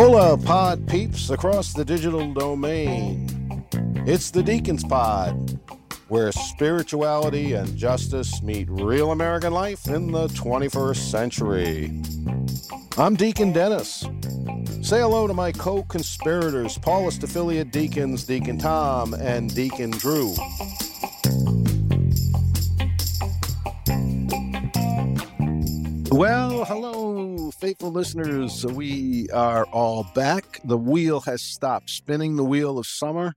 Hola, pod peeps across the digital domain. It's the Deacons Pod, where spirituality and justice meet real American life in the 21st century. I'm Deacon Dennis. Say hello to my co conspirators, Paulist affiliate deacons, Deacon Tom and Deacon Drew. Well, hello, faithful listeners. We are all back. The wheel has stopped spinning, the wheel of summer.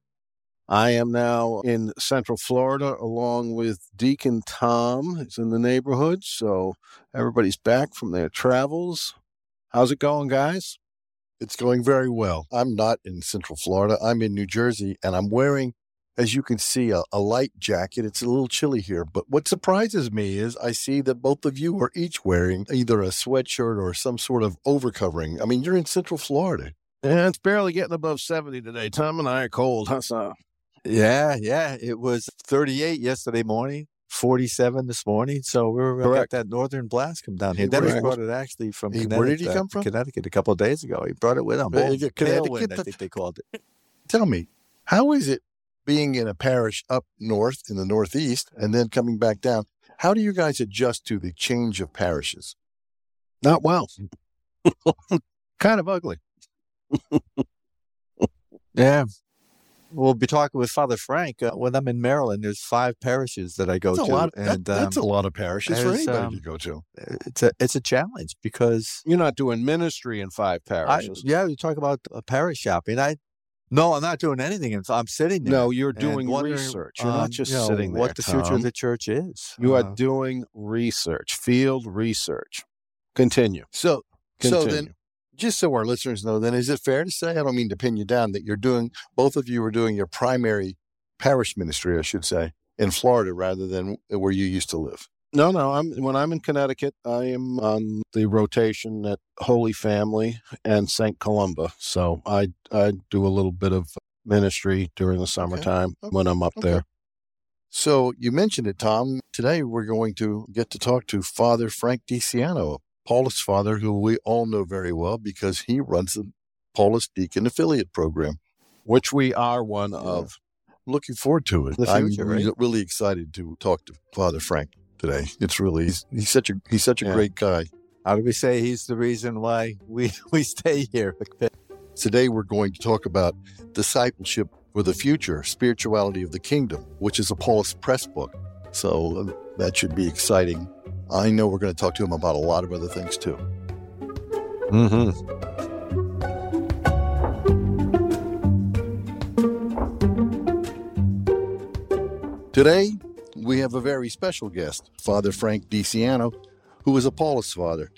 I am now in Central Florida along with Deacon Tom. He's in the neighborhood, so everybody's back from their travels. How's it going, guys? It's going very well. I'm not in Central Florida. I'm in New Jersey, and I'm wearing as you can see, a, a, light jacket. It's a little chilly here. But what surprises me is I see that both of you are each wearing either a sweatshirt or some sort of overcovering. I mean, you're in Central Florida. Yeah, it's barely getting above 70 today. Tom and I are cold, huh, so? Yeah, yeah. It was 38 yesterday morning. 47 this morning. So we were going to get that northern blast come down here. Dennis brought it actually from he, Connecticut. Where did he come from? Connecticut a couple of days ago. He brought it with him. Well, Connecticut, I think they called it. Tell me, how is it being in a parish up north in the Northeast and then coming back down, how do you guys adjust to the change of parishes? Not well. kind of ugly. yeah. We'll be talking with Father Frank. Uh, when I'm in Maryland, there's five parishes that I go that's to. A lot, and that, that's um, a lot of parishes for anybody um, to go to. It's a it's a challenge because you're not doing ministry in five parishes. I, yeah, you talk about uh, parish shopping. I no, I'm not doing anything. I'm sitting there. No, you're doing research. You're um, not just you know, sitting there. What the Tom. future of the church is. You uh, are doing research, field research. Continue. So, Continue. so then, just so our listeners know, then is it fair to say? I don't mean to pin you down. That you're doing. Both of you are doing your primary parish ministry, I should say, in Florida rather than where you used to live. No, no. I'm when I'm in Connecticut, I am on the rotation at Holy Family and St. Columba. So I I do a little bit of ministry during the summertime okay. Okay. when I'm up okay. there. So you mentioned it, Tom. Today we're going to get to talk to Father Frank DeSiano, Paulist father, who we all know very well because he runs the Paulist Deacon Affiliate Program, which we are one yeah. of. Looking forward to it. Future, I'm right? really excited to talk to Father Frank today. It's really he's, he's such a he's such a yeah. great guy. How do we say he's the reason why we we stay here? Today we're going to talk about discipleship for the future, spirituality of the kingdom, which is a Paulist press book. So that should be exciting. I know we're going to talk to him about a lot of other things too. Mm-hmm. Today, we have a very special guest, Father Frank DeSiano, who is a Paulist father.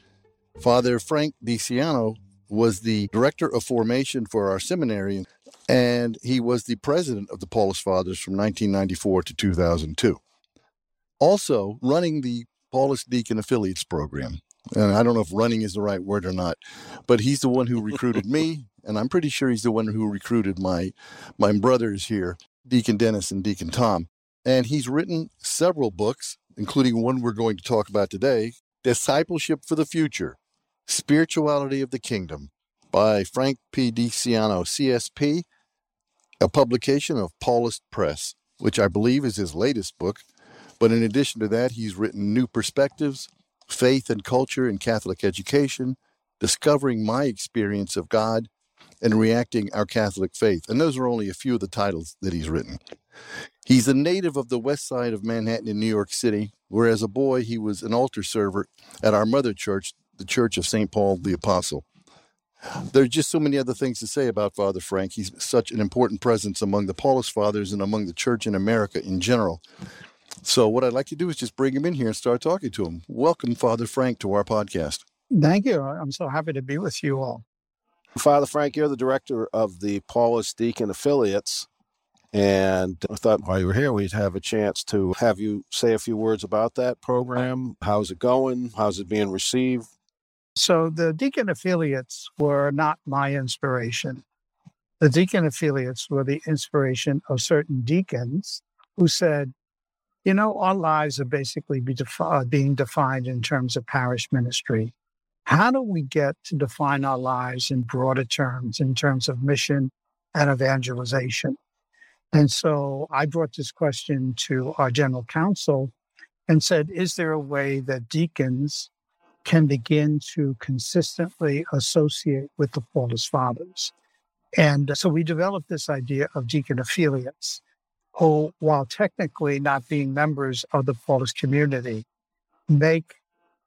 Father Frank DeSiano was the director of formation for our seminary, and he was the president of the Paulist Fathers from 1994 to 2002. Also, running the Paulist Deacon Affiliates program. And I don't know if running is the right word or not, but he's the one who recruited me, and I'm pretty sure he's the one who recruited my my brothers here, Deacon Dennis and Deacon Tom. And he's written several books, including one we're going to talk about today Discipleship for the Future Spirituality of the Kingdom by Frank P. DeSiano, CSP, a publication of Paulist Press, which I believe is his latest book. But in addition to that, he's written New Perspectives, Faith and Culture in Catholic Education, Discovering My Experience of God, and Reacting Our Catholic Faith. And those are only a few of the titles that he's written. He's a native of the west side of Manhattan in New York City, where as a boy he was an altar server at our mother church, the Church of St. Paul the Apostle. There are just so many other things to say about Father Frank. He's such an important presence among the Paulist fathers and among the church in America in general. So, what I'd like to do is just bring him in here and start talking to him. Welcome, Father Frank, to our podcast. Thank you. I'm so happy to be with you all. Father Frank, you're the director of the Paulist Deacon Affiliates. And I thought while you were here, we'd have a chance to have you say a few words about that program. How's it going? How's it being received? So, the deacon affiliates were not my inspiration. The deacon affiliates were the inspiration of certain deacons who said, you know, our lives are basically be defi- uh, being defined in terms of parish ministry. how do we get to define our lives in broader terms, in terms of mission and evangelization? And so I brought this question to our general council and said, Is there a way that deacons can begin to consistently associate with the Paulist Fathers? And so we developed this idea of deacon affiliates, who, while technically not being members of the Paulist community, make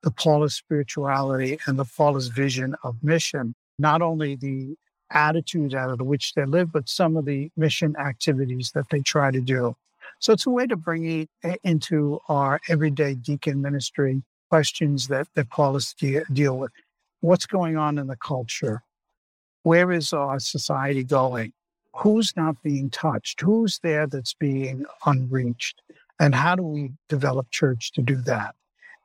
the Paulist spirituality and the Paulist vision of mission, not only the attitude out of which they live, but some of the mission activities that they try to do. So it's a way to bring it into our everyday deacon ministry questions that, that Paulists de- deal with. What's going on in the culture? Where is our society going? Who's not being touched? Who's there that's being unreached? And how do we develop church to do that?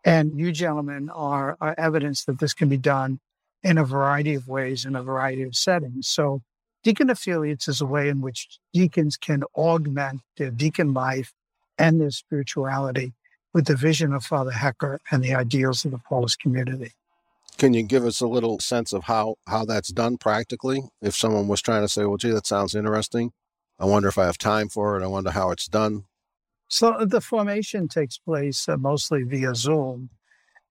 And you gentlemen are, are evidence that this can be done in a variety of ways in a variety of settings. So deacon affiliates is a way in which deacons can augment their deacon life and their spirituality with the vision of Father Hecker and the ideals of the Paulist community. Can you give us a little sense of how, how that's done practically? If someone was trying to say, well, gee, that sounds interesting. I wonder if I have time for it. I wonder how it's done. So the formation takes place uh, mostly via Zoom.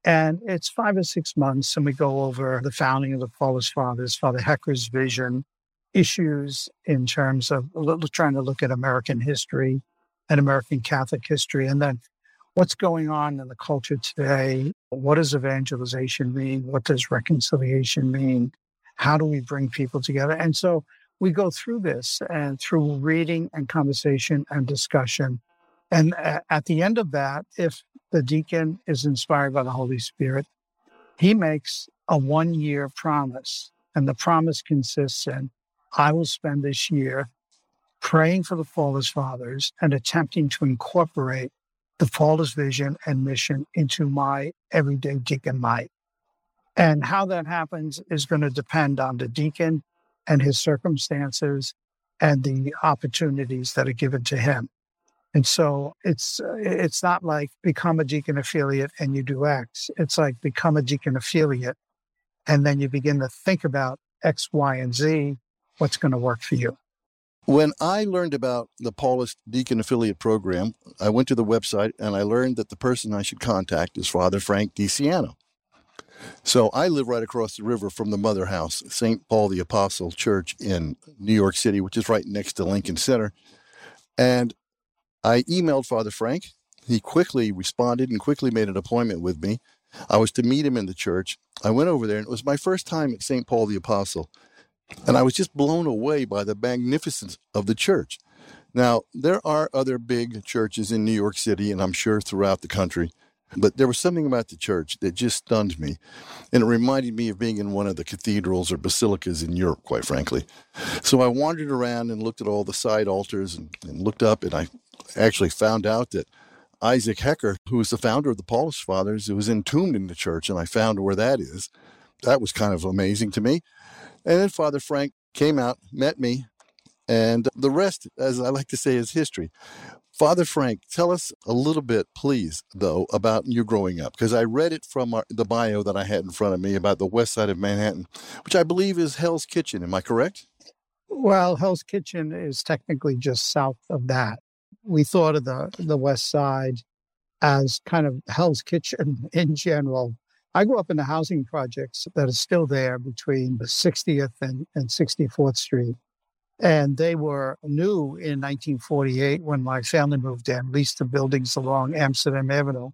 And it's five or six months, and we go over the founding of the Paulist Fathers, Father Hecker's vision, issues in terms of trying to look at American history and American Catholic history, and then what's going on in the culture today. What does evangelization mean? What does reconciliation mean? How do we bring people together? And so we go through this and through reading and conversation and discussion and at the end of that, if the deacon is inspired by the Holy Spirit, he makes a one year promise. And the promise consists in I will spend this year praying for the Paulist Fathers and attempting to incorporate the Paulist vision and mission into my everyday deacon life. And how that happens is going to depend on the deacon and his circumstances and the opportunities that are given to him. And so it's uh, it's not like become a deacon affiliate and you do X. It's like become a deacon affiliate, and then you begin to think about X, Y, and Z. What's going to work for you? When I learned about the Paulist Deacon Affiliate Program, I went to the website and I learned that the person I should contact is Father Frank DeSiano. So I live right across the river from the Mother House, St. Paul the Apostle Church in New York City, which is right next to Lincoln Center. And I emailed Father Frank. He quickly responded and quickly made an appointment with me. I was to meet him in the church. I went over there, and it was my first time at St. Paul the Apostle. And I was just blown away by the magnificence of the church. Now, there are other big churches in New York City, and I'm sure throughout the country, but there was something about the church that just stunned me. And it reminded me of being in one of the cathedrals or basilicas in Europe, quite frankly. So I wandered around and looked at all the side altars and, and looked up, and I actually found out that Isaac Hecker, who was the founder of the Paulist Fathers, was entombed in the church, and I found where that is. That was kind of amazing to me. And then Father Frank came out, met me, and the rest, as I like to say, is history. Father Frank, tell us a little bit, please, though, about you growing up, because I read it from our, the bio that I had in front of me about the west side of Manhattan, which I believe is Hell's Kitchen. Am I correct? Well, Hell's Kitchen is technically just south of that we thought of the the West Side as kind of Hell's Kitchen in general. I grew up in the housing projects that are still there between the 60th and, and 64th Street. And they were new in 1948 when my family moved in, leased the buildings along Amsterdam Avenue.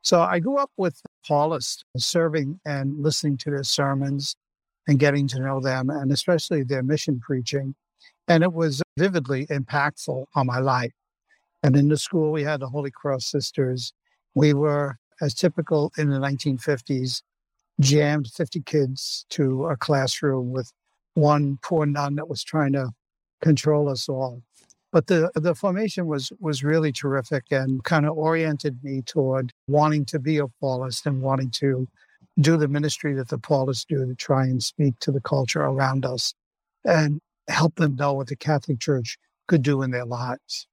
So I grew up with Paulists, serving and listening to their sermons and getting to know them, and especially their mission preaching. And it was vividly impactful on my life. And in the school, we had the Holy Cross Sisters. We were, as typical in the 1950s, jammed 50 kids to a classroom with one poor nun that was trying to control us all. But the, the formation was, was really terrific and kind of oriented me toward wanting to be a Paulist and wanting to do the ministry that the Paulists do to try and speak to the culture around us and help them know what the Catholic Church could do in their lives.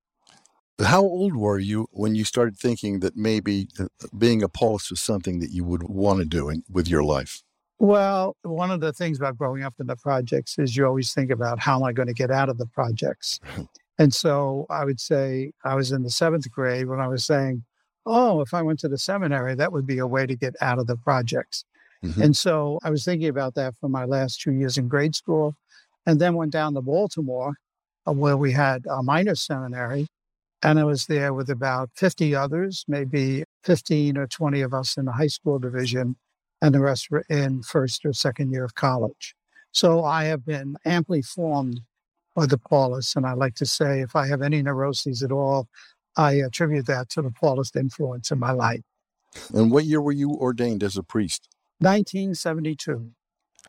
How old were you when you started thinking that maybe uh, being a Paulist was something that you would want to do in, with your life? Well, one of the things about growing up in the projects is you always think about how am I going to get out of the projects? and so I would say I was in the seventh grade when I was saying, oh, if I went to the seminary, that would be a way to get out of the projects. Mm-hmm. And so I was thinking about that for my last two years in grade school and then went down to Baltimore uh, where we had a minor seminary. And I was there with about 50 others, maybe 15 or 20 of us in the high school division, and the rest were in first or second year of college. So I have been amply formed by the Paulists. And I like to say, if I have any neuroses at all, I attribute that to the Paulist influence in my life. And what year were you ordained as a priest? 1972.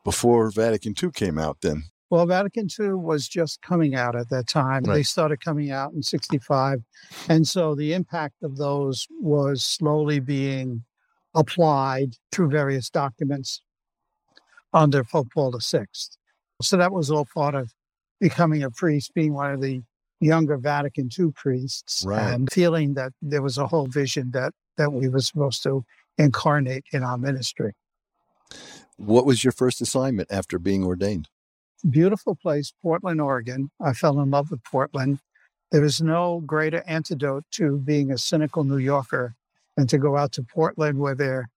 Before Vatican II came out, then? Well, Vatican II was just coming out at that time. Right. They started coming out in 65. And so the impact of those was slowly being applied through various documents under Pope Paul VI. So that was all part of becoming a priest, being one of the younger Vatican II priests, right. and feeling that there was a whole vision that that we were supposed to incarnate in our ministry. What was your first assignment after being ordained? Beautiful place, Portland, Oregon. I fell in love with Portland. There is no greater antidote to being a cynical New Yorker than to go out to Portland where there are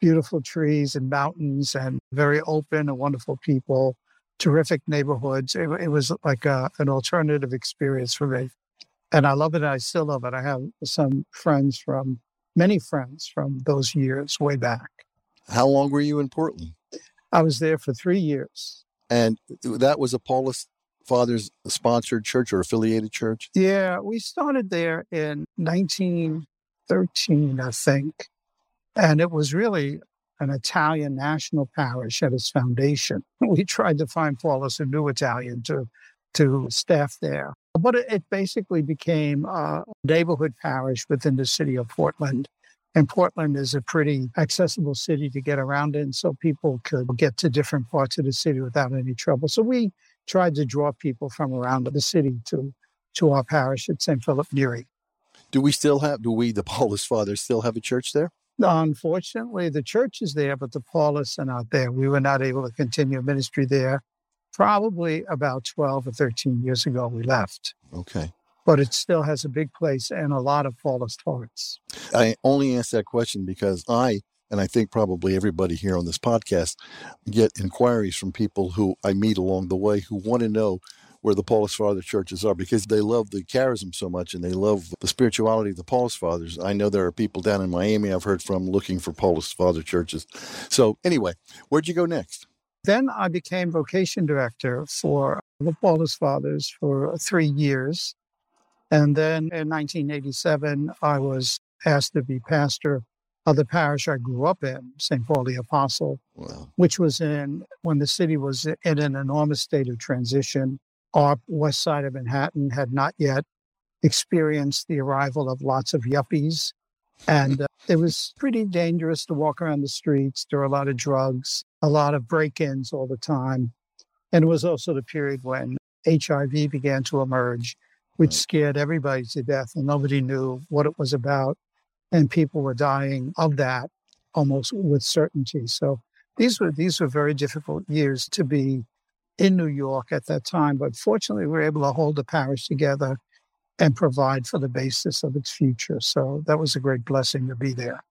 beautiful trees and mountains and very open and wonderful people, terrific neighborhoods. It, it was like a, an alternative experience for me. And I love it. I still love it. I have some friends from, many friends from those years way back. How long were you in Portland? I was there for three years. And that was a Paulist Fathers sponsored church or affiliated church? Yeah, we started there in 1913, I think. And it was really an Italian national parish at its foundation. We tried to find Paulists a new Italian to, to staff there. But it, it basically became a neighborhood parish within the city of Portland. And Portland is a pretty accessible city to get around in, so people could get to different parts of the city without any trouble. So we tried to draw people from around the city to to our parish at St. Philip Neri. Do we still have, do we, the Paulist Fathers, still have a church there? Unfortunately, the church is there, but the Paulists are not there. We were not able to continue ministry there. Probably about 12 or 13 years ago, we left. Okay. But it still has a big place and a lot of Paulist hearts. I only ask that question because I, and I think probably everybody here on this podcast, get inquiries from people who I meet along the way who want to know where the Paulist Father churches are because they love the charism so much and they love the spirituality of the Paulist Fathers. I know there are people down in Miami I've heard from looking for Paulist Father churches. So, anyway, where'd you go next? Then I became vocation director for the Paulist Fathers for three years. And then in 1987, I was asked to be pastor of the parish I grew up in, St. Paul the Apostle, wow. which was in when the city was in an enormous state of transition our west side of Manhattan had not yet experienced the arrival of lots of yuppies. And uh, it was pretty dangerous to walk around the streets. There were a lot of drugs, a lot of break ins all the time. And it was also the period when HIV began to emerge, which scared everybody to death, and nobody knew what it was about. And people were dying of that almost with certainty. So these were these were very difficult years to be in New York at that time. But fortunately, we were able to hold the parish together and provide for the basis of its future. So that was a great blessing to be there.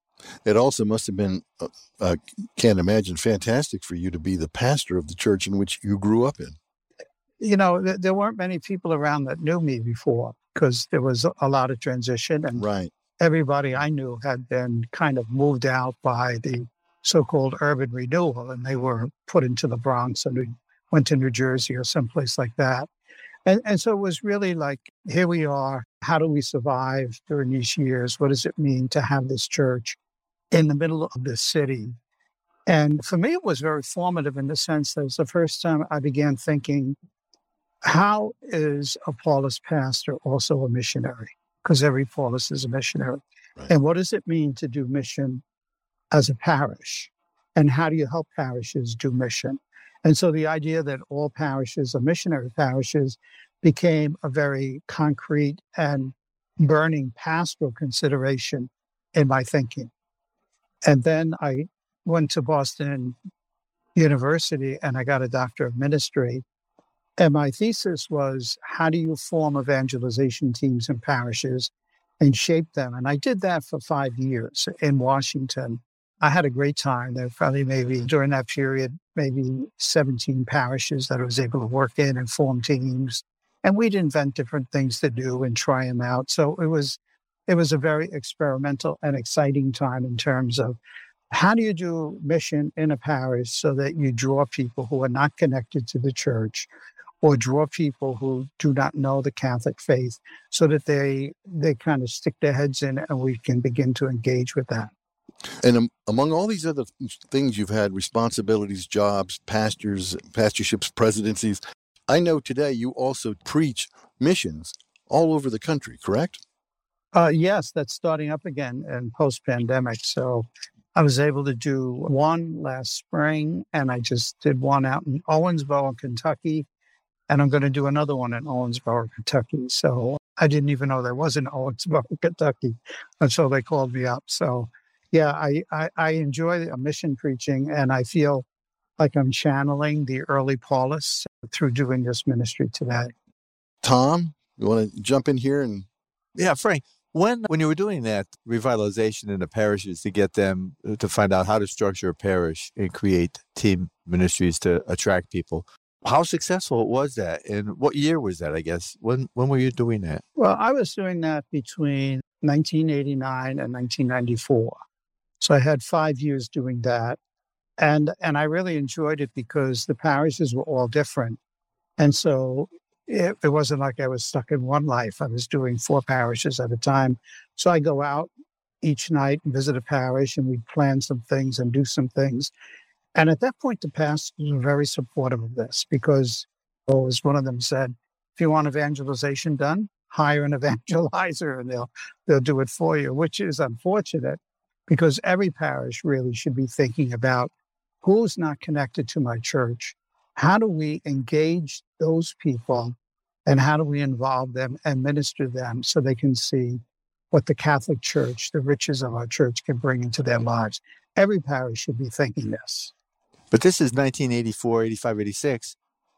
It also must have been, uh, uh, can't imagine, fantastic for you to be the pastor of the church in which you grew up in. You know, th- there weren't many people around that knew me before because there was a lot of transition. And right. everybody I knew had been kind of moved out by the so called urban renewal and they were put into the Bronx and went to New Jersey or someplace like that. And, and so it was really like, here we are. How do we survive during these years? What does it mean to have this church in the middle of this city? And for me, it was very formative in the sense that it was the first time I began thinking, how is a Paulist pastor also a missionary? Because every Paulist is a missionary. Right. And what does it mean to do mission as a parish? And how do you help parishes do mission? And so the idea that all parishes are missionary parishes became a very concrete and burning pastoral consideration in my thinking. And then I went to Boston university and I got a doctor of ministry. And my thesis was how do you form evangelization teams in parishes and shape them? And I did that for five years in Washington. I had a great time. There probably maybe during that period, maybe 17 parishes that I was able to work in and form teams. And we'd invent different things to do and try them out. So it was it was a very experimental and exciting time in terms of how do you do mission in a parish so that you draw people who are not connected to the church or draw people who do not know the Catholic faith so that they they kind of stick their heads in and we can begin to engage with that. And um, among all these other things you've had responsibilities, jobs, pastors, pastorships, presidencies, I know today you also preach missions all over the country, correct? Uh, yes, that's starting up again in post pandemic. So I was able to do one last spring, and I just did one out in Owensboro, Kentucky, and I'm going to do another one in Owensboro, Kentucky. So I didn't even know there was an Owensboro, Kentucky until they called me up. So yeah, I, I, I enjoy mission preaching, and I feel like I'm channeling the early Paulists through doing this ministry today. Tom, you want to jump in here and yeah, Frank. When when you were doing that revitalization in the parishes to get them uh, to find out how to structure a parish and create team ministries to attract people, how successful was that? And what year was that? I guess when when were you doing that? Well, I was doing that between 1989 and 1994. So I had five years doing that, and and I really enjoyed it because the parishes were all different, and so it, it wasn't like I was stuck in one life. I was doing four parishes at a time. So I go out each night and visit a parish and we'd plan some things and do some things. And at that point, the pastors were very supportive of this because, oh, as one of them said, if you want evangelization done, hire an evangelizer and they'll they'll do it for you, which is unfortunate because every parish really should be thinking about who's not connected to my church how do we engage those people and how do we involve them and minister them so they can see what the Catholic Church, the riches of our church, can bring into their lives? Every parish should be thinking this. But this is 1984, 85, 86.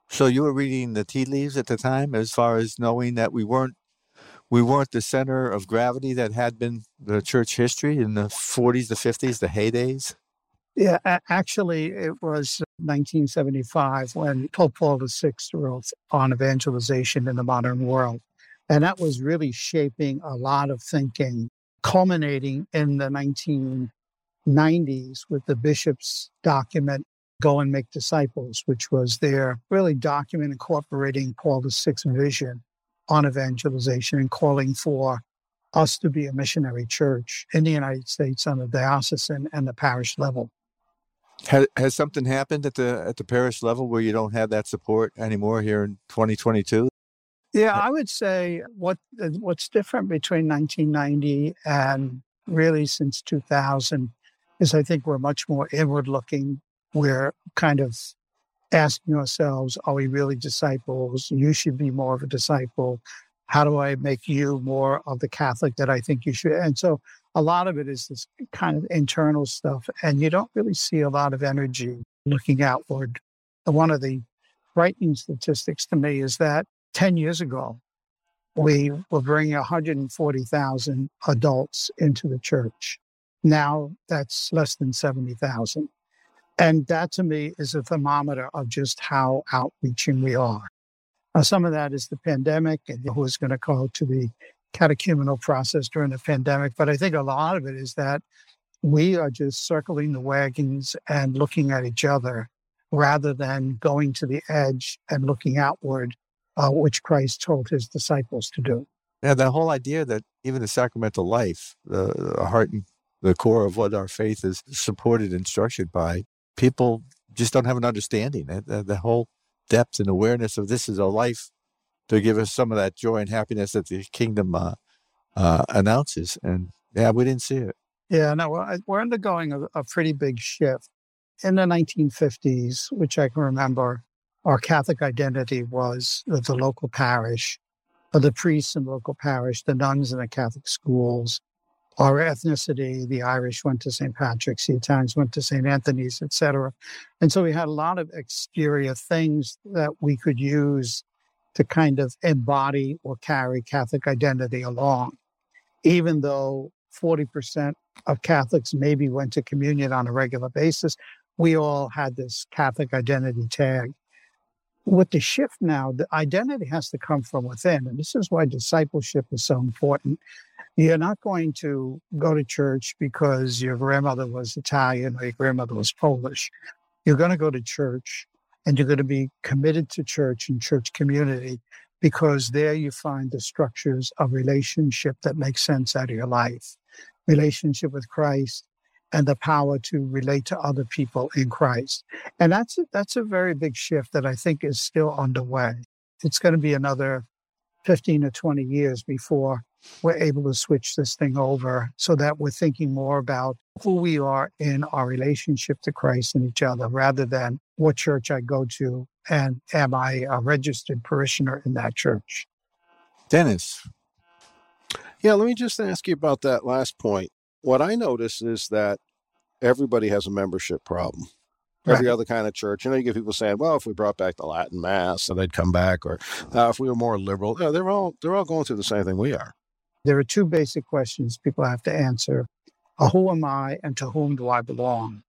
So you were reading the tea leaves at the time as far as knowing that we weren't we weren't the center of gravity that had been the church history in the 40s, the 50s, the heydays? Yeah, actually, it was 1975 when Pope Paul VI wrote on evangelization in the modern world. And that was really shaping a lot of thinking, culminating in the 1990s with the bishop's document, Go and Make Disciples, which was their really document incorporating Paul the VI's vision on evangelization and calling for us to be a missionary church in the United States on the diocesan and the parish level. Has, has something happened at the at the parish level where you don't have that support anymore here in 2022? Yeah, I would say what what's different between 1990 and really since 2000 is I think we're much more inward looking. We're kind of asking ourselves, are we really disciples? You should be more of a disciple. How do I make you more of the Catholic that I think you should? And so a lot of it is this kind of internal stuff, and you don't really see a lot of energy looking outward. One of the frightening statistics to me is that 10 years ago, we were bringing 140,000 adults into the church. Now that's less than 70,000. And that to me is a thermometer of just how outreaching we are. Now, some of that is the pandemic and who's going to go to the catechumenal process during the pandemic, but I think a lot of it is that we are just circling the wagons and looking at each other rather than going to the edge and looking outward, uh, which Christ told his disciples to do. Yeah, that whole idea that even the sacramental life, the, the heart and the core of what our faith is supported and structured by, people just don't have an understanding. The, the whole depth and awareness of this is a life to give us some of that joy and happiness that the kingdom uh, uh, announces. And yeah, we didn't see it. Yeah, no, we're undergoing a, a pretty big shift. In the 1950s, which I can remember, our Catholic identity was the local parish, the priests in the local parish, the nuns in the Catholic schools, our ethnicity. The Irish went to St. Patrick's, the Italians went to St. Anthony's, etc. And so we had a lot of exterior things that we could use to kind of embody or carry Catholic identity along, even though 40% of Catholics maybe went to communion on a regular basis. We all had this Catholic identity tag. With the shift now, the identity has to come from within. And this is why discipleship is so important. You're not going to go to church because your grandmother was Italian or your grandmother was Polish. You're going to go to church and you're going to be committed to church and church community because there you find the structures of relationship that make sense out of your life relationship with Christ and the power to relate to other people in Christ. And that's a, that's a very big shift that I think is still underway. It's going to be another 15 or 20 years before we're able to switch this thing over so that we're thinking more about who we are in our relationship to Christ and each other rather than what church I go to and am I a registered parishioner in that church. Dennis. Yeah, let me just ask you about that last point. What I notice is that everybody has a membership problem. Every right. other kind of church, you know, you get people saying, "Well, if we brought back the Latin Mass, so they'd come back," or uh, if we were more liberal. You know, they're all they're all going through the same thing we are. There are two basic questions people have to answer uh, Who am I and to whom do I belong?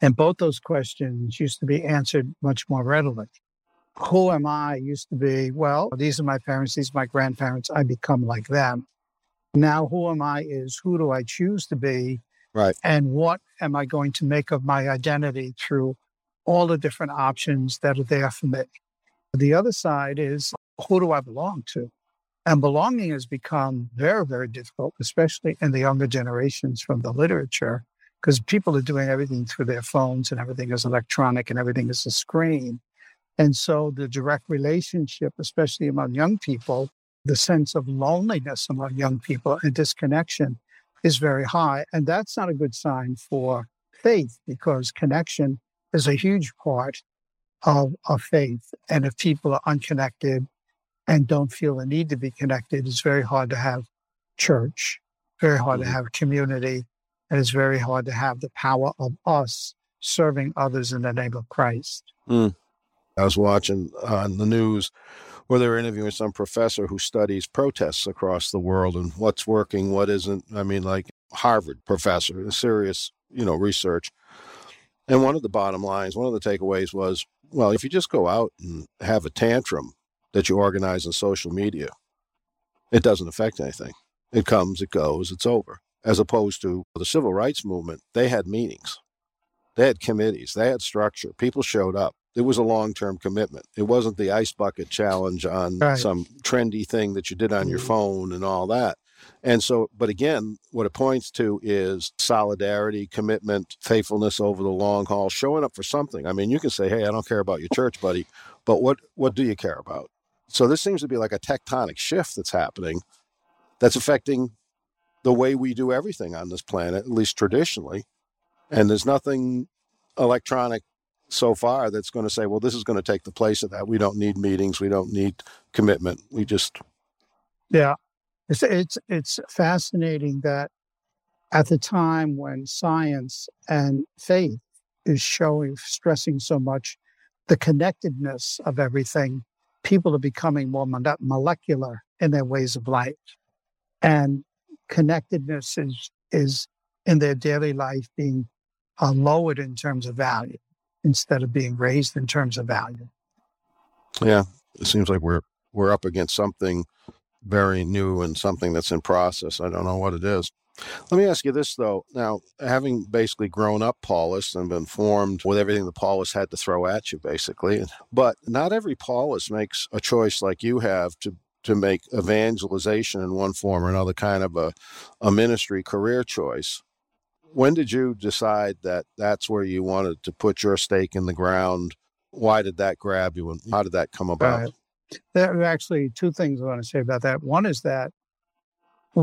And both those questions used to be answered much more readily. Who am I used to be, well, these are my parents, these are my grandparents, I become like them. Now, who am I is who do I choose to be? Right. And what am I going to make of my identity through all the different options that are there for me? The other side is who do I belong to? And belonging has become very, very difficult, especially in the younger generations from the literature, because people are doing everything through their phones and everything is electronic and everything is a screen. And so the direct relationship, especially among young people, the sense of loneliness among young people and disconnection is very high. And that's not a good sign for faith because connection is a huge part of, of faith. And if people are unconnected, and don't feel the need to be connected, it's very hard to have church, very hard mm-hmm. to have community, and it's very hard to have the power of us serving others in the name of Christ. Mm. I was watching on the news where they were interviewing some professor who studies protests across the world and what's working, what isn't. I mean, like Harvard professor, serious, you know, research. And one of the bottom lines, one of the takeaways was, well, if you just go out and have a tantrum that you organize on social media, it doesn't affect anything. It comes, it goes, it's over. As opposed to the civil rights movement, they had meetings, they had committees, they had structure. People showed up. It was a long term commitment. It wasn't the ice bucket challenge on right. some trendy thing that you did on your mm-hmm. phone and all that. And so, but again, what it points to is solidarity, commitment, faithfulness over the long haul, showing up for something. I mean, you can say, "Hey, I don't care about your church, buddy," but what what do you care about? So this seems to be like a tectonic shift that's happening that's affecting the way we do everything on this planet, at least traditionally. And there's nothing electronic so far that's going to say, well, this is going to take the place of that. We don't need meetings. We don't need commitment. We just. Yeah. It's, it's, it's fascinating that at the time when science and faith is showing, stressing so much the connectedness of everything, people are becoming more molecular in their ways of life. And connectedness is, is in their daily life being uh, lowered in terms of value instead of being raised in terms of value. Yeah, it seems like we're we're up against something very new and something that's in process. I don't know what it is. Let me ask you this, though. Now, having basically grown up Paulist and been formed with everything the Paulist had to throw at you, basically, but not every Paulist makes a choice like you have to to make evangelization in one form or another kind of a, a ministry career choice. When did you decide that that's where you wanted to put your stake in the ground? Why did that grab you and how did that come about? There are actually two things I want to say about that. One is that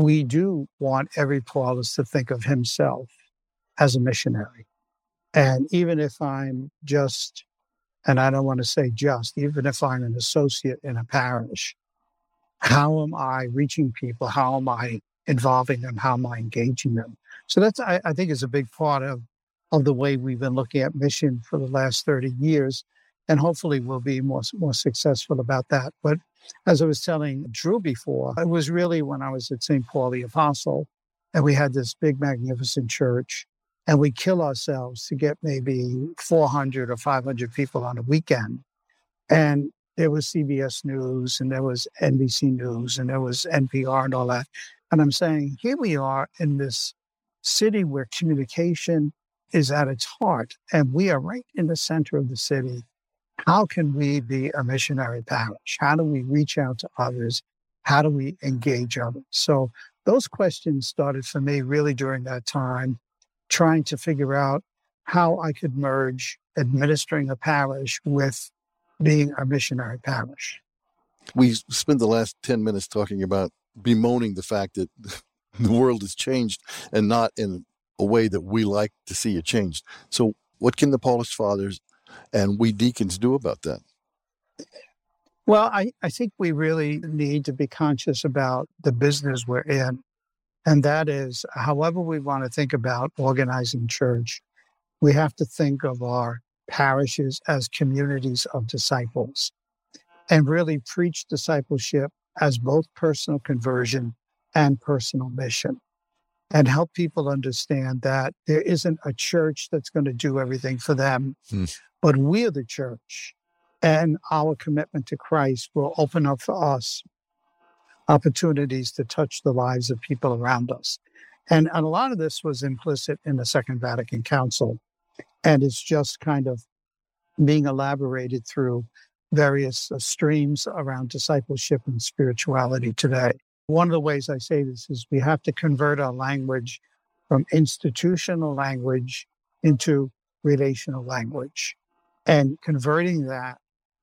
we do want every Paulist to think of himself as a missionary. And even if I'm just, and I don't want to say just, even if I'm an associate in a parish, how am I reaching people? How am I involving them? How am I engaging them? So that's, I, I think, is a big part of, of the way we've been looking at mission for the last 30 years. And hopefully we'll be more, more successful about that. But as I was telling Drew before, it was really when I was at St. Paul the Apostle and we had this big, magnificent church and we kill ourselves to get maybe 400 or 500 people on a weekend. And there was CBS News and there was NBC News and there was NPR and all that. And I'm saying, here we are in this city where communication is at its heart, and we are right in the center of the city. How can we be a missionary parish? How do we reach out to others? How do we engage others? So, those questions started for me really during that time, trying to figure out how I could merge administering a parish with being a missionary parish. We spent the last 10 minutes talking about bemoaning the fact that the world has changed and not in a way that we like to see it changed. So, what can the Paulist Fathers and we deacons do about that? Well, I, I think we really need to be conscious about the business we're in. And that is, however we want to think about organizing church, we have to think of our parishes as communities of disciples and really preach discipleship as both personal conversion and personal mission and help people understand that there isn't a church that's going to do everything for them, mm. But we're the church. And our commitment to Christ will open up for us opportunities to touch the lives of people around us. And, and a lot of this was implicit in the Second Vatican Council. And it's just kind of being elaborated through various uh, streams around discipleship and spirituality today. One of the ways I say this is we have to convert our language from institutional language into relational language. And converting that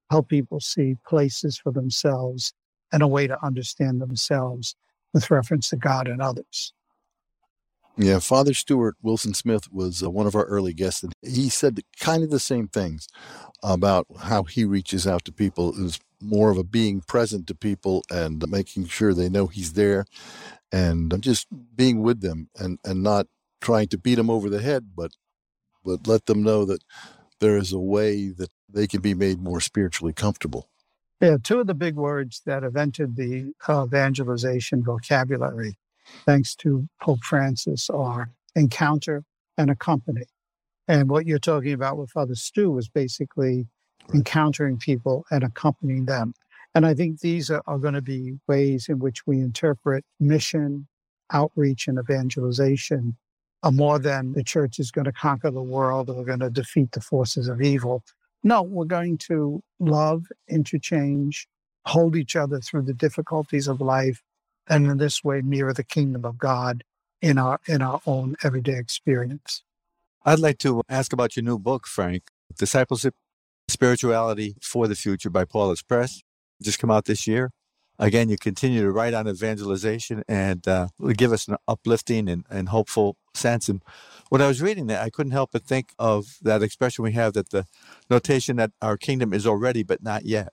help people see places for themselves and a way to understand themselves with reference to God and others. Yeah, Father Stuart Wilson Smith was uh, one of our early guests, and he said kind of the same things about how he reaches out to people. Is more of a being present to people and making sure they know he's there, and just being with them, and and not trying to beat them over the head, but but let them know that there is a way that they can be made more spiritually comfortable. Yeah, two of the big words that have entered the uh, evangelization vocabulary thanks to Pope Francis, are encounter and accompany. And what you're talking about with Father Stu is basically right. encountering people and accompanying them. And I think these are, are going to be ways in which we interpret mission, outreach, and evangelization Uh, more than the church is going to conquer the world or going to defeat the forces of evil. No, we're going to love, interchange, hold each other through the difficulties of life, and in this way mirror the kingdom of God in our in our own everyday experience. I'd like to ask about your new book, Frank, Discipleship Spirituality for the Future by Paulist Press. Just come out this year. Again, you continue to write on evangelization and uh, give us an uplifting and, and hopeful sense. And when I was reading that, I couldn't help but think of that expression we have that the notation that our kingdom is already but not yet.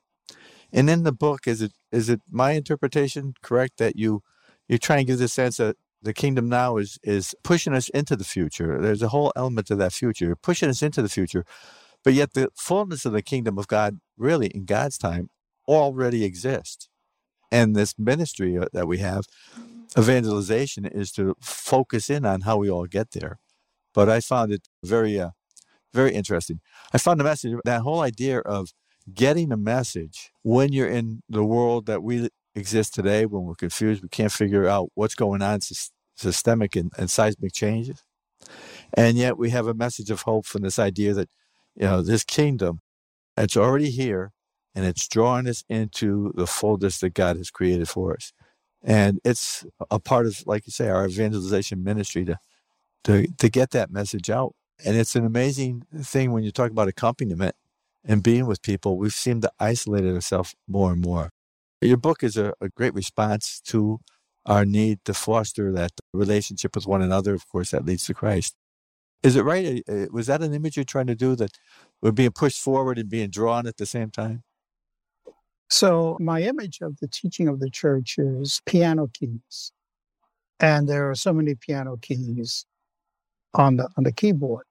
And in the book, is it is it my interpretation correct that you you try and give the sense that the kingdom now is is pushing us into the future. There's a whole element of that future, You're pushing us into the future, but yet the fullness of the kingdom of God, really in God's time, already exists. And this ministry uh, that we have, evangelization, is to focus in on how we all get there. But I found it very, uh, very interesting. I found the message that whole idea of getting a message when you're in the world that we exist today, when we're confused, we can't figure out what's going on, systemic and, and seismic changes. And yet we have a message of hope from this idea that, you know, this kingdom, it's already here and it's drawing us into the fullness that God has created for us. And it's a part of, like you say, our evangelization ministry to, to, to get that message out. And it's an amazing thing when you talk about accompaniment and being with people, we've seemed to isolate ourselves more and more. Your book is a, a great response to our need to foster that relationship with one another. Of course, that leads to Christ. Is it right? Uh, uh, was that an image you're trying to do that we're being pushed forward and being drawn at the same time? So, my image of the teaching of the church is piano keys. and there are so many piano keys on the on the keyboard,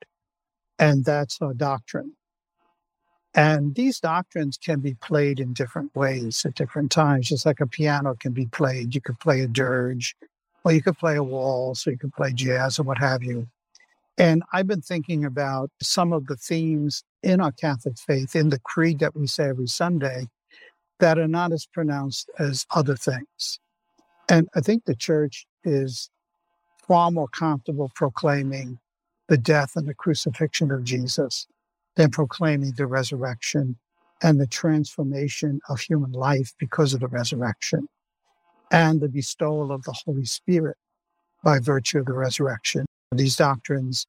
and that's a doctrine. And these doctrines can be played in different ways at different times, just like a piano can be played. You could play a dirge, or you could play a waltz, or you could play jazz, or what have you. And I've been thinking about some of the themes in our Catholic faith, in the creed that we say every Sunday, that are not as pronounced as other things. And I think the church is far more comfortable proclaiming the death and the crucifixion of Jesus than proclaiming the resurrection and the transformation of human life because of the resurrection and the bestowal of the Holy Spirit by virtue of the resurrection. These doctrines,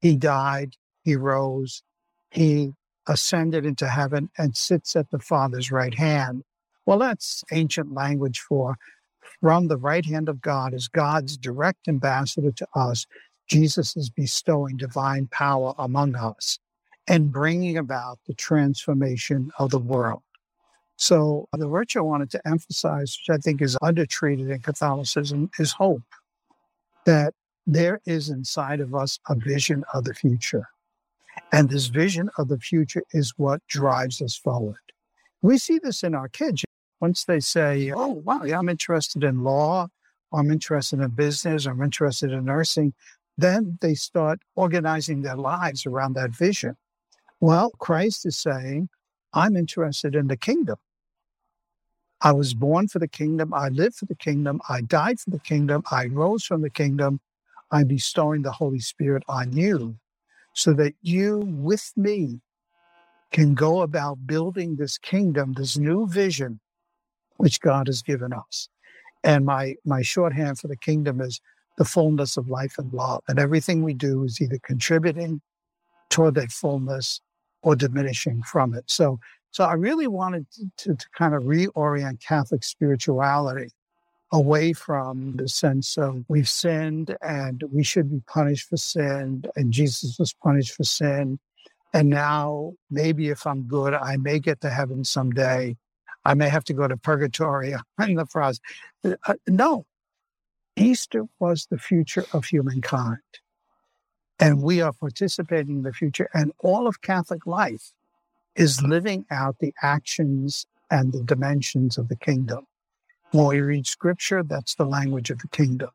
he died, he rose, he ascended into heaven and sits at the Father's right hand. Well, that's ancient language for from the right hand of God as God's direct ambassador to us. Jesus is bestowing divine power among us and bringing about the transformation of the world. So, the virtue I wanted to emphasize, which I think is undertreated in Catholicism, is hope that there is inside of us a vision of the future. And this vision of the future is what drives us forward. We see this in our kids. Once they say, Oh, wow, yeah, I'm interested in law, I'm interested in business, I'm interested in nursing, then they start organizing their lives around that vision. Well, Christ is saying, I'm interested in the kingdom. I was born for the kingdom. I live for the kingdom. I died for the kingdom. I rose from the kingdom. I'm bestowing the Holy Spirit on you so that you, with me, can go about building this kingdom, this new vision which God has given us. And my, my shorthand for the kingdom is the fullness of life and love. And everything we do is either contributing toward that fullness or diminishing from it. So, so I really wanted to, to, to kind of reorient Catholic spirituality away from the sense of we've sinned and we should be punished for sin, and Jesus was punished for sin. And now, maybe if I'm good, I may get to heaven someday. I may have to go to purgatory in the process. Uh, no, Easter was the future of humankind. And we are participating in the future. And all of Catholic life is living out the actions and the dimensions of the kingdom. When we read scripture, that's the language of the kingdom.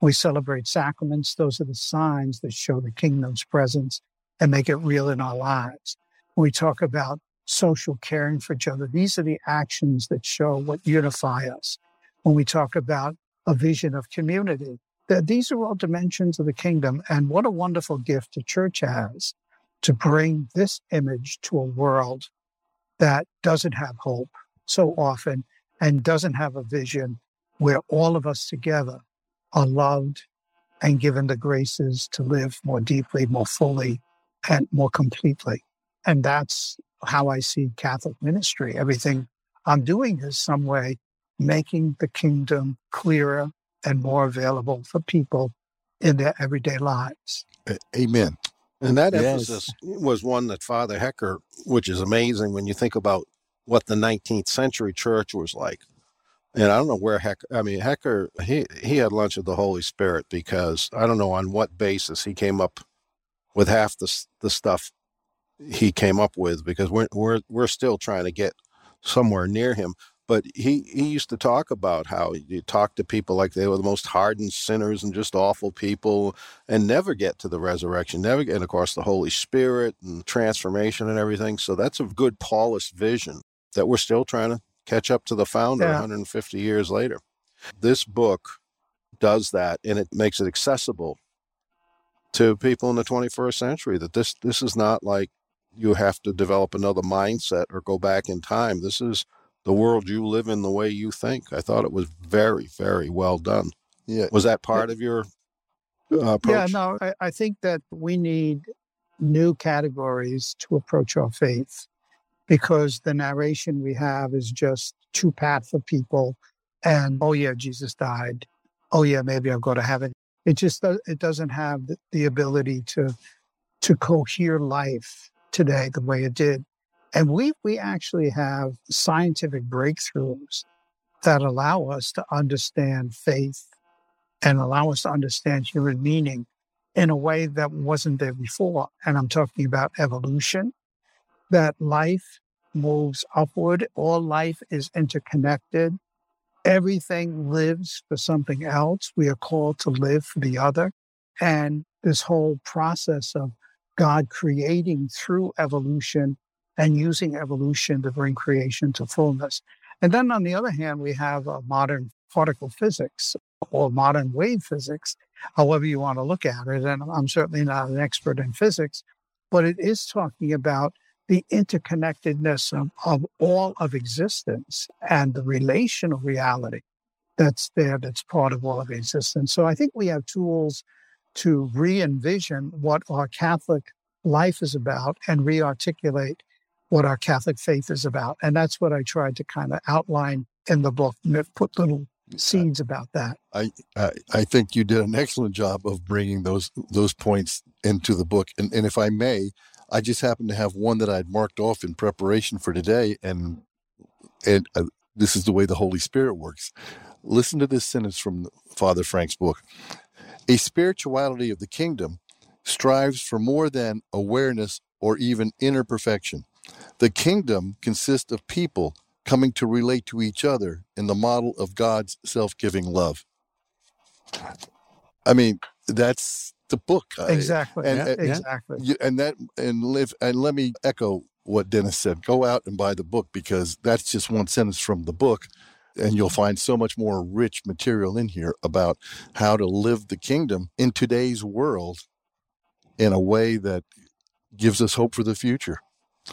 We celebrate sacraments, those are the signs that show the kingdom's presence and make it real in our lives. When we talk about social caring for each other, these are the actions that show what unify us. When we talk about a vision of community, these are all dimensions of the kingdom. And what a wonderful gift the church has to bring this image to a world that doesn't have hope so often and doesn't have a vision where all of us together are loved and given the graces to live more deeply, more fully, and more completely. And that's how I see Catholic ministry. Everything I'm doing is some way making the kingdom clearer and more available for people in their everyday lives. Amen. And that yes. emphasis was one that Father Hecker, which is amazing when you think about what the 19th century church was like. And I don't know where Hecker, I mean, Hecker, he, he had lunch with the Holy Spirit because I don't know on what basis he came up with half the, the stuff he came up with because we're, we're, we're still trying to get somewhere near him. But he, he used to talk about how you talk to people like they were the most hardened sinners and just awful people and never get to the resurrection, never get, and of course, the Holy Spirit and transformation and everything. So that's a good Paulist vision that we're still trying to catch up to the founder yeah. 150 years later. This book does that and it makes it accessible to people in the 21st century that this this is not like you have to develop another mindset or go back in time. This is the world you live in the way you think. I thought it was very, very well done. Yeah. Was that part of your uh, approach? Yeah, no, I, I think that we need new categories to approach our faith because the narration we have is just too pat for people. And oh yeah, Jesus died. Oh yeah, maybe I'll go to heaven. It just it doesn't have the ability to to cohere life today the way it did. And we we actually have scientific breakthroughs that allow us to understand faith and allow us to understand human meaning in a way that wasn't there before. And I'm talking about evolution, that life moves upward, all life is interconnected. Everything lives for something else. We are called to live for the other. And this whole process of God creating through evolution and using evolution to bring creation to fullness. And then on the other hand, we have uh, modern particle physics or modern wave physics, however you want to look at it. And I'm certainly not an expert in physics, but it is talking about the interconnectedness of, of all of existence and the relational reality that's there that's part of all of existence. So I think we have tools to re envision what our Catholic life is about and re articulate what our Catholic faith is about. And that's what I tried to kind of outline in the book, put little scenes about that. I, I, I think you did an excellent job of bringing those those points into the book. And, and if I may, I just happen to have one that I'd marked off in preparation for today, and and uh, this is the way the Holy Spirit works. Listen to this sentence from Father Frank's book. A spirituality of the kingdom strives for more than awareness or even inner perfection. The kingdom consists of people coming to relate to each other in the model of God's self giving love. I mean, that's the book. Exactly. And, yeah, and, exactly. And that and live and let me echo what Dennis said. Go out and buy the book because that's just one sentence from the book. And you'll find so much more rich material in here about how to live the kingdom in today's world in a way that gives us hope for the future.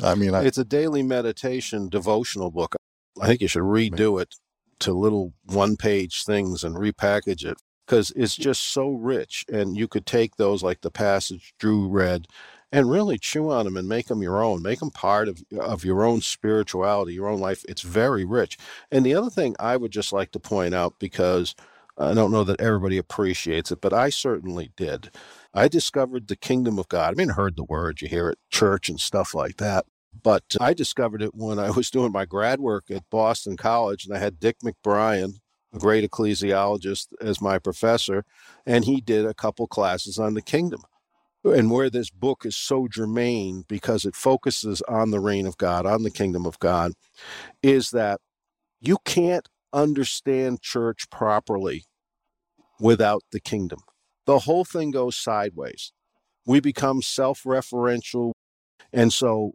I mean, I, it's a daily meditation devotional book. I think you should redo it to little one page things and repackage it because it's just so rich. And you could take those, like the passage Drew read, and really chew on them and make them your own, make them part of, of your own spirituality, your own life. It's very rich. And the other thing I would just like to point out, because I don't know that everybody appreciates it, but I certainly did. I discovered the kingdom of God. I mean, I heard the word, you hear it, church and stuff like that. But I discovered it when I was doing my grad work at Boston College, and I had Dick McBrien, a great ecclesiologist, as my professor, and he did a couple classes on the kingdom. And where this book is so germane because it focuses on the reign of God, on the kingdom of God, is that you can't understand church properly without the kingdom. The whole thing goes sideways. We become self referential. And so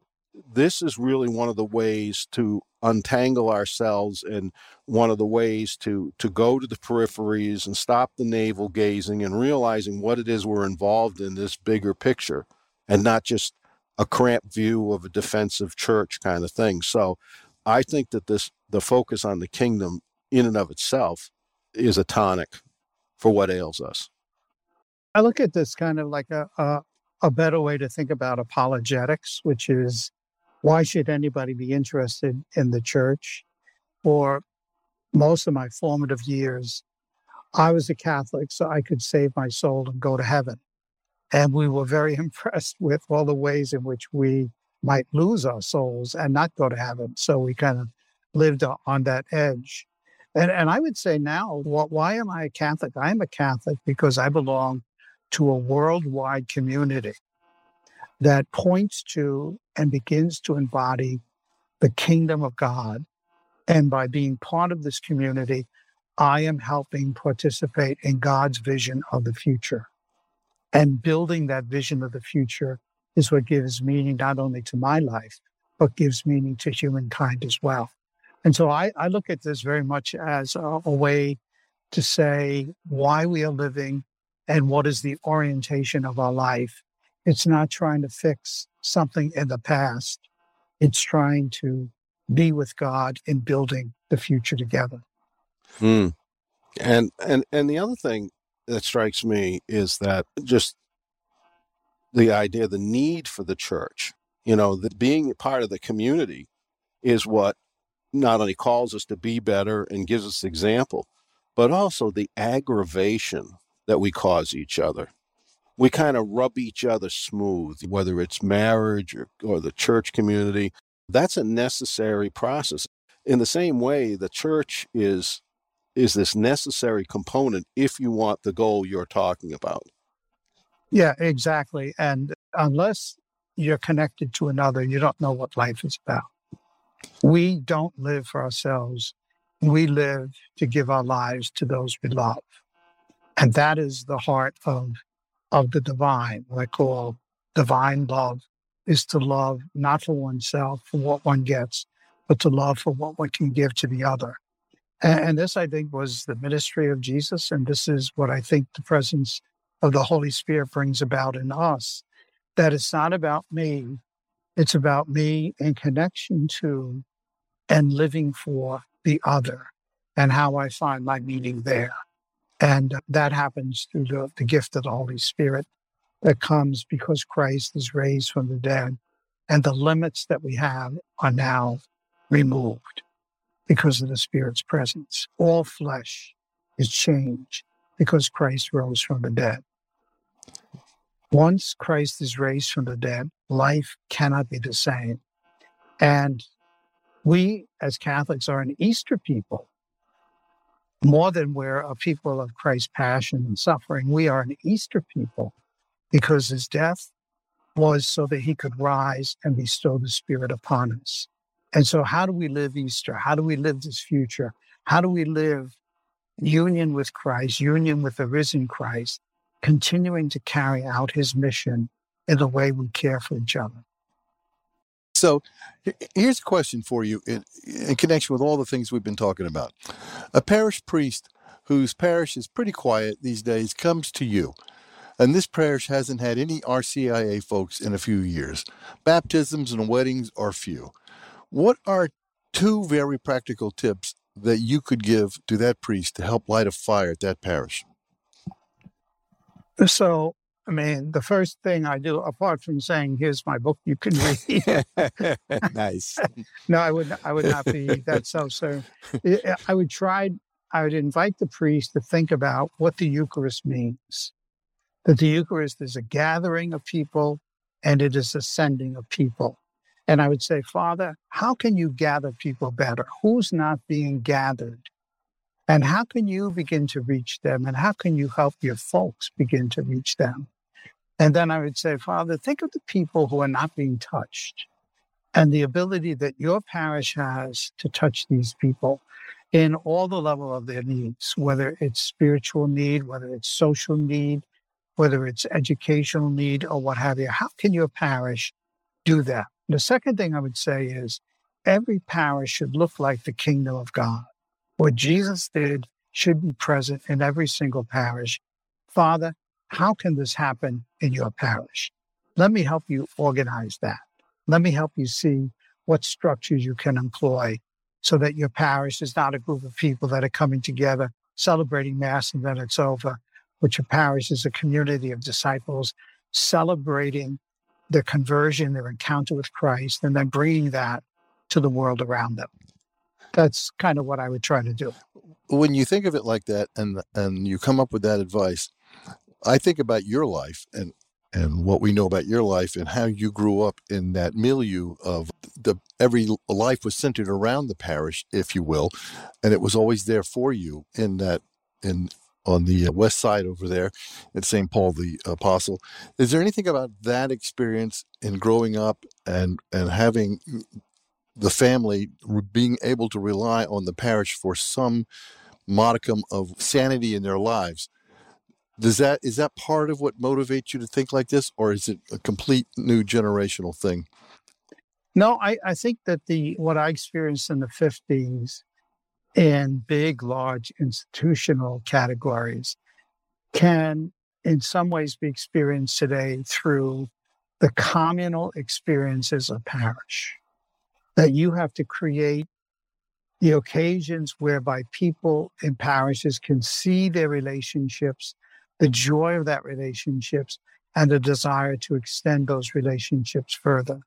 this is really one of the ways to untangle ourselves and one of the ways to to go to the peripheries and stop the navel gazing and realizing what it is we're involved in this bigger picture and not just a cramped view of a defensive church kind of thing. So i think that this the focus on the kingdom in and of itself is a tonic for what ails us. I look at this kind of like a, a, a better way to think about apologetics which is why should anybody be interested in the church? For most of my formative years, I was a Catholic, so I could save my soul and go to heaven. And we were very impressed with all the ways in which we might lose our souls and not go to heaven. So we kind of lived on that edge. And, and I would say now, why am I a Catholic? I am a Catholic because I belong to a worldwide community that points to and begins to embody the kingdom of God. And by being part of this community, I am helping participate in God's vision of the future. And building that vision of the future is what gives meaning not only to my life, but gives meaning to humankind as well. And so I, I look at this very much as a, a way to say why we are living and what is the orientation of our life it's not trying to fix something in the past. It's trying to be with God in building the future together. Hmm. And and and the other thing that strikes me is that just the idea, the need for the church, you know, that being part of the community is what not only calls us to be better and gives us example, but also the aggravation that we cause each other we kind of rub each other smooth, whether it's marriage or, or the church community. That's a necessary process. In the same way, the church is is this necessary component if you want the goal you're talking about. Yeah, exactly. And unless you're connected to another, you don't know what life is about. We don't live for ourselves. We live to give our lives to those we love. And that is the heart of, of the divine, what I call divine love, is to love not for oneself, for what one gets, but to love for what one can give to the other. And, and this, I think, was the ministry of Jesus. And this is what I think the presence of the Holy Spirit brings about in us. That it's not about me, it's about me in connection to and living for the other and how I find my meaning there. And that happens through the, the gift of the Holy Spirit that comes because Christ is raised from the dead. And the limits that we have are now removed because of the Spirit's presence. All flesh is changed because Christ rose from the dead. Once Christ is raised from the dead, life cannot be the same. And we as Catholics are an Easter people. More than we're a people of Christ's passion and suffering, we are an Easter people because his death was so that he could rise and bestow the Spirit upon us. And so, how do we live Easter? How do we live this future? How do we live union with Christ, union with the risen Christ, continuing to carry out his mission in the way we care for each other? So here's a question for you in, in, connection with all the things we've been talking about. A parish priest whose parish is pretty quiet these days comes to you, and this parish hasn't had any RCIA folks in a few years. Baptisms and weddings are few. What are two very practical tips that you could give to that priest to help light a fire at that parish? So, I mean, the first thing I do, apart from saying, "Here's my book, you can read." nice. no, I would. I would not be that self-serving. I would try. I would invite the priest to think about what the Eucharist means. That the Eucharist is a gathering of people, and it is a sending of people. And I would say, Father, how can you gather people better? Who's not being gathered? And how can you begin to reach them? And how can you help your folks begin to reach them? And then I would say, Father, think of the people who are not being touched and the ability that your parish has to touch these people in all the level of their needs, whether it's spiritual need, whether it's social need, whether it's educational need or what have you. How can your parish do that? The second thing I would say is every parish should look like the kingdom of God. What Jesus did should be present in every single parish. Father, how can this happen in your parish? Let me help you organize that. Let me help you see what structures you can employ so that your parish is not a group of people that are coming together, celebrating Mass, and then it's over. But your parish is a community of disciples celebrating their conversion, their encounter with Christ, and then bringing that to the world around them. That's kind of what I would try to do. When you think of it like that and and you come up with that advice, I think about your life and and what we know about your life and how you grew up in that milieu of the every life was centered around the parish, if you will, and it was always there for you in that in on the uh, west side over there at St. Paul the Apostle. Is there anything about that experience in growing up and and having mm, the family being able to rely on the parish for some modicum of sanity in their lives does that is that part of what motivates you to think like this, or is it a complete new generational thing? No, I, I think that the what I experienced in the fifties in big, large institutional categories can in some ways be experienced today through the communal experiences of parish. That you have to create the occasions whereby people in parishes can see their relationships the joy of that relationships and a desire to extend those relationships further.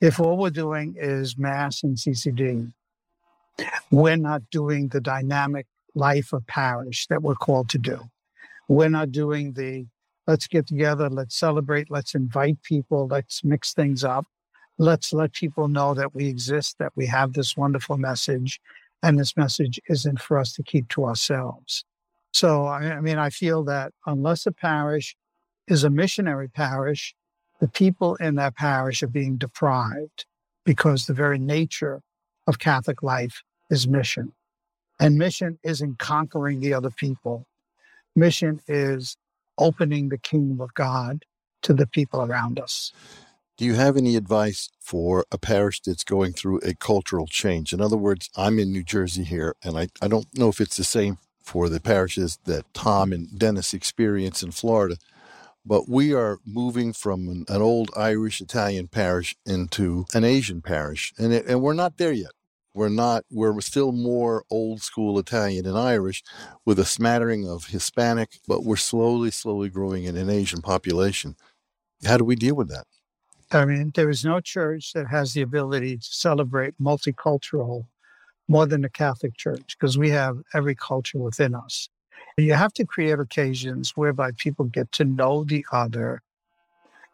If all we're doing is mass and CCD, we're not doing the dynamic life of parish that we're called to do. We're not doing the let's get together, let's celebrate, let's invite people, let's mix things up. Let's let people know that we exist, that we have this wonderful message, And this message isn't for us to keep to ourselves. So, I mean, I feel that unless a parish is a missionary parish, the people in that parish are being deprived because the very nature of Catholic life is mission. And mission isn't conquering the other people. Mission is opening the kingdom of God to the people around us. Do you have any advice for a parish that's going through a cultural change? In other words, I'm in New Jersey here, and I, I don't know if it's the same for the parishes that Tom and Dennis experience in Florida, but we are moving from an, an old Irish Italian parish into an Asian parish, and, it, and we're not there yet. We're not, we're still more old school Italian and Irish with a smattering of Hispanic, but we're slowly, slowly growing in an Asian population. How do we deal with that? I mean, there is no church that has the ability to celebrate multicultural more than the Catholic Church because we have every culture within us. You have to create occasions whereby people get to know the other.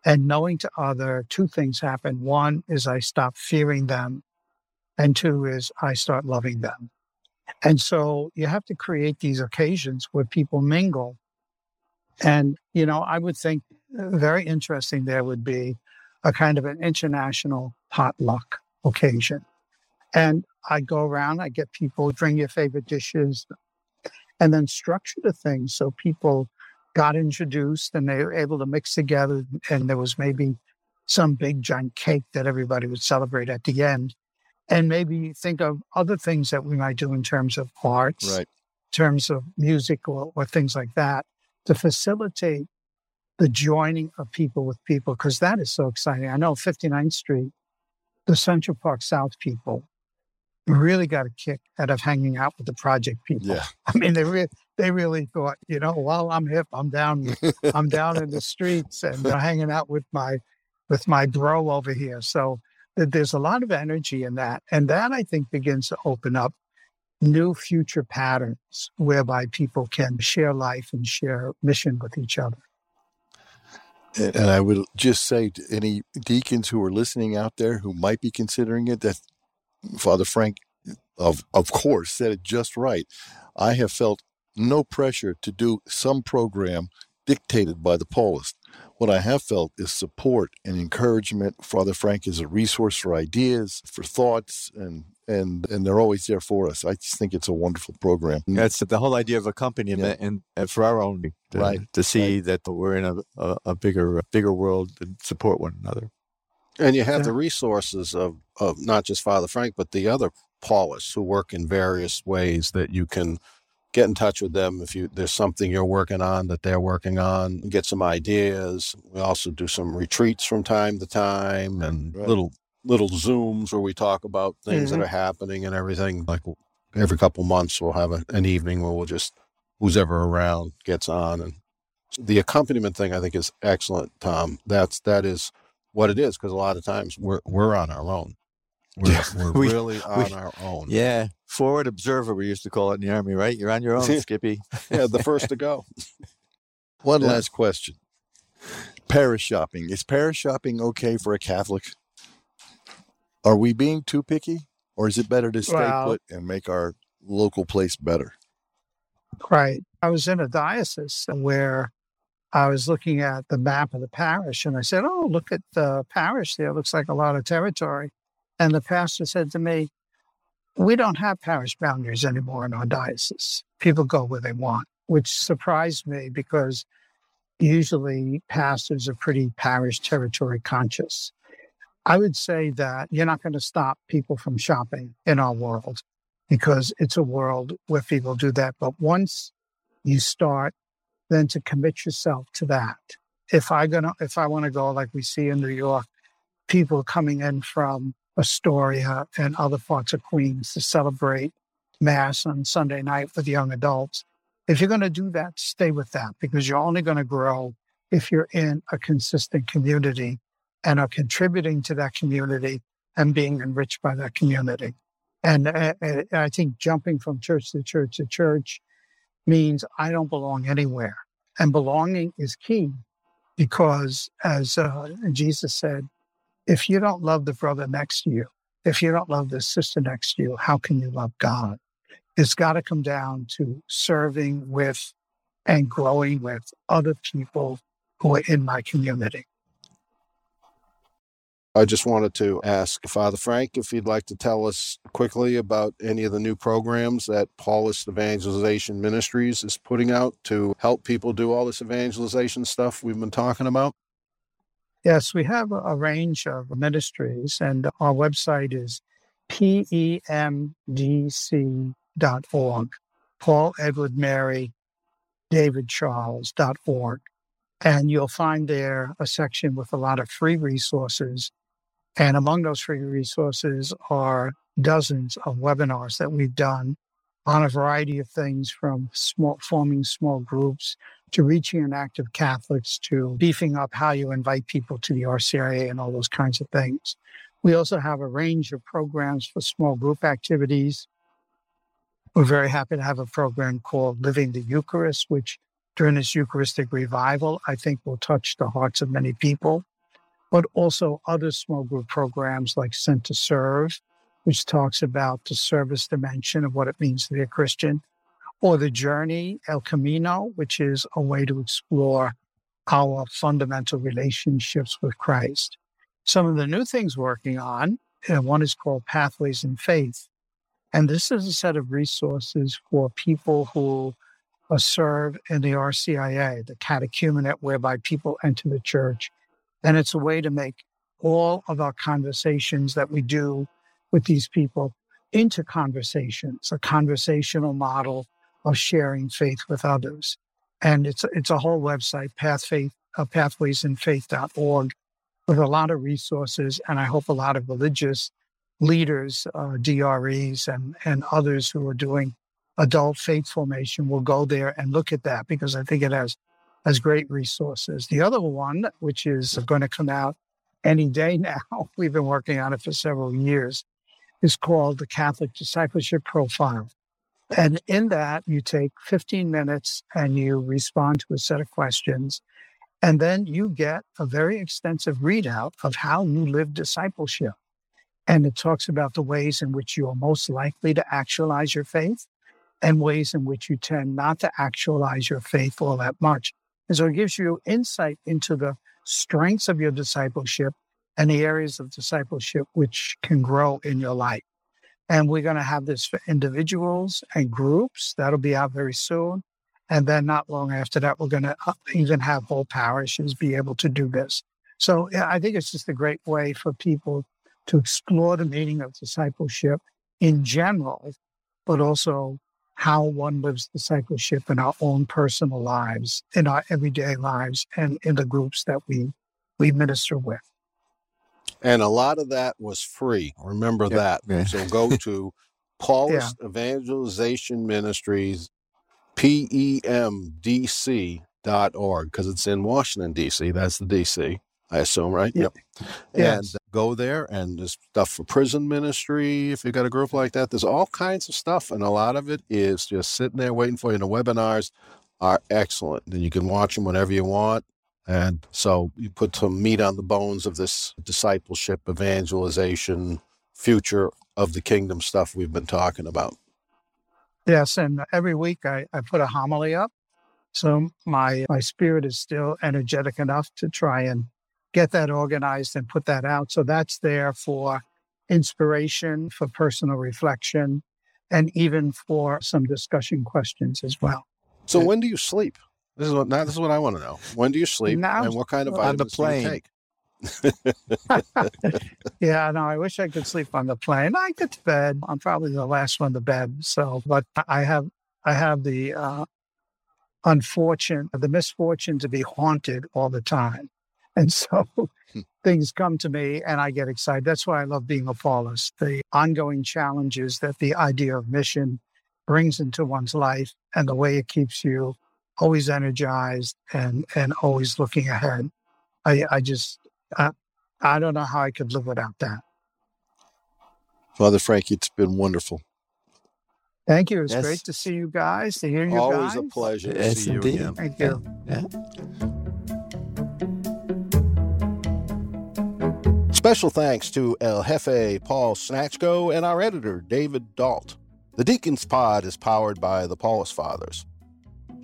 And knowing to other, two things happen. One is I stop fearing them, and two is I start loving them. And so you have to create these occasions where people mingle. And, you know, I would think uh, very interesting there would be a kind of an international potluck occasion. And I go around, I get people bring your favorite dishes and then structure the thing so people got introduced and they were able to mix together. And there was maybe some big giant cake that everybody would celebrate at the end. And maybe think of other things that we might do in terms of arts, Right. in terms of music or, or things like that to facilitate the joining of people with people, because that is so exciting. I know 59th Street, the Central Park South people really got a kick out of hanging out with the project people. Yeah. I mean, they re- they really thought, you know, while I'm hip, I'm down, I'm down in the streets and uh, hanging out with my with my bro over here. So th- there's a lot of energy in that, and that I think begins to open up new future patterns whereby people can share life and share mission with each other. And and I would just say to any deacons who are listening out there who might be considering it that Father Frank, of of course, said it just right. I have felt no pressure to do some program dictated by the Paulist. What I have felt is support and encouragement. Father Frank is a resource for ideas, for thoughts, and and and they're always there for us. I just think it's a wonderful program. That's the whole idea of accompaniment and, and for our own to, Right, to see that we're in a, a, a bigger a bigger world and support one another. And you have Yeah. the resources of, of not just Father Frank, but the other Paulists who work in various ways that you can get in touch with them if you there's something you're working on that they're working on, get some ideas. We also do some retreats from time to time and Right. little little zooms where we talk about things that mm-hmm. are happening and everything. Like every couple months we'll have a, an evening where we'll just who's ever around gets on and the accompaniment thing I think is excellent, Tom. That's that is what it is because a lot of times we're we're on our own. We're, Yeah, we're we- really on we- our own. Yeah, forward observer we used to call it in the army, right? You're on your own, Skippy. yeah, the first to go. One Yeah. last question. Parish shopping. Is parish shopping okay for a Catholic? Are we being too picky? Or is it better to stay Well- put and make our local place better? Right. I was in a diocese where I was looking at the map of the parish and I said, Oh, look at the parish there. It Looks like a lot of territory. And the pastor said to me, We don't have parish boundaries anymore in our diocese. People go where they want, which surprised me because usually pastors are pretty parish territory conscious. I would say that you're not going to stop people from shopping in our world because it's a world where people do that. But once you start, then to commit yourself to that. If I gonna, if I want to go like we see in New York, people coming in from Astoria and other parts of Queens to celebrate Mass on Sunday night with young adults. If you're going to do that, stay with that because you're only going to grow if you're in a consistent community and are contributing to that community and being enriched by that community. And uh, uh, I think jumping from church to church to church means I don't belong anywhere. And belonging is key because, as uh, Jesus said, if you don't love the brother next to you, if you don't love the sister next to you, how can you love God? It's got to come down to serving with and growing with other people who are in my community. I just wanted to ask Father Frank if he'd like to tell us quickly about any of the new programs that Paulist Evangelization Ministries is putting out to help people do all this evangelization stuff we've been talking about. Yes, we have a range of ministries, and our website is pemdc.org, Paul Edward Mary David Charles.org. And you'll find there a section with a lot of free resources and among those free resources are dozens of webinars that we've done on a variety of things from small, forming small groups to reaching and active Catholics to beefing up how you invite people to the RCIA and all those kinds of things. We also have a range of programs for small group activities. We're very happy to have a program called Living the Eucharist, which during this Eucharistic revival, I think will touch the hearts of many people but also other small group programs like Sent to Serve, which talks about the service dimension of what it means to be a Christian, or The Journey, El Camino, which is a way to explore our fundamental relationships with Christ. Some of the new things working on, uh, one is called Pathways in Faith. And this is a set of resources for people who uh, serve in the RCIA, the catechumenate, whereby people enter the church and it's a way to make all of our conversations that we do with these people into conversations, a conversational model of sharing faith with others. And it's, it's a whole website, pathfaith, uh, pathwaysinfaith.org, with a lot of resources. And I hope a lot of religious leaders, uh, DREs, and, and others who are doing adult faith formation will go there and look at that because I think it has as great resources. The other one, which is going to come out any day now, we've been working on it for several years, is called the Catholic Discipleship Profile. And in that, you take 15 minutes and you respond to a set of questions. And then you get a very extensive readout of how you live discipleship. And it talks about the ways in which you are most likely to actualize your faith and ways in which you tend not to actualize your faith all that much. And so it gives you insight into the strengths of your discipleship and the areas of discipleship which can grow in your life. And we're going to have this for individuals and groups. That'll be out very soon. And then not long after that, we're going to uh, even have whole parishes be able to do this. So I think it's just a great way for people to explore the meaning of discipleship in general, but also how one lives discipleship in our own personal lives, in our everyday lives, and in the groups that we we minister with. And a lot of that was free. Remember yeah. that. Yeah. So go to Paulist. Evangelization Ministries, P-E-M-D-C dot org, because it's in Washington, D.C. That's the D.C., I assume, right? Yep. Yes. And go there and there's stuff for prison ministry if you've got a group like that there's all kinds of stuff and a lot of it is just sitting there waiting for you the webinars are excellent and you can watch them whenever you want and so you put some meat on the bones of this discipleship evangelization future of the kingdom stuff we've been talking about yes and every week i, I put a homily up so my my spirit is still energetic enough to try and get that organized and put that out. So that's there for inspiration, for personal reflection, and even for some discussion questions as well. So when do you sleep? This is what now this is what I want to know. When do you sleep now, and what kind of vitamins on the plane. do you take? yeah, no, I wish I could sleep on the plane. I get to bed. I'm probably the last one to bed. So, but I have I have the uh, unfortunate, the misfortune to be haunted all the time. And so hmm. things come to me and I get excited. That's why I love being a Paulist. The ongoing challenges that the idea of mission brings into one's life and the way it keeps you always energized and, and always looking ahead. I, I just, I, I don't know how I could live without that. Father Frank, it's been wonderful. Thank you. It's yes. great to see you guys, to hear you Always guys. a pleasure to yes, see indeed. you again. Thank you. Yeah. Special thanks to El Jefe Paul Snatchko and our editor David Dalt. The Deacons Pod is powered by the Paulist Fathers.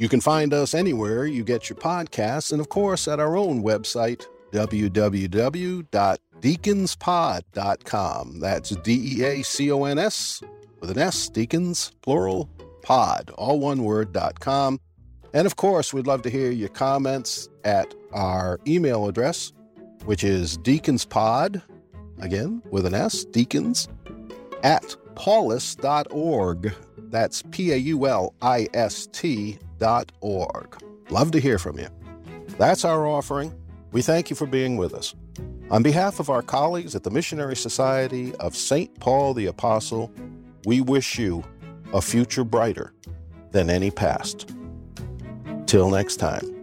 You can find us anywhere you get your podcasts, and of course at our own website, www.deaconspod.com. That's D E A C O N S with an S, deacons, plural, pod, all one word, dot com. And of course, we'd love to hear your comments at our email address, which is deaconspod, again with an S, deacons, at paulist.org. That's P A U L I S T Love to hear from you. That's our offering. We thank you for being with us. On behalf of our colleagues at the Missionary Society of St. Paul the Apostle, we wish you a future brighter than any past. Till next time.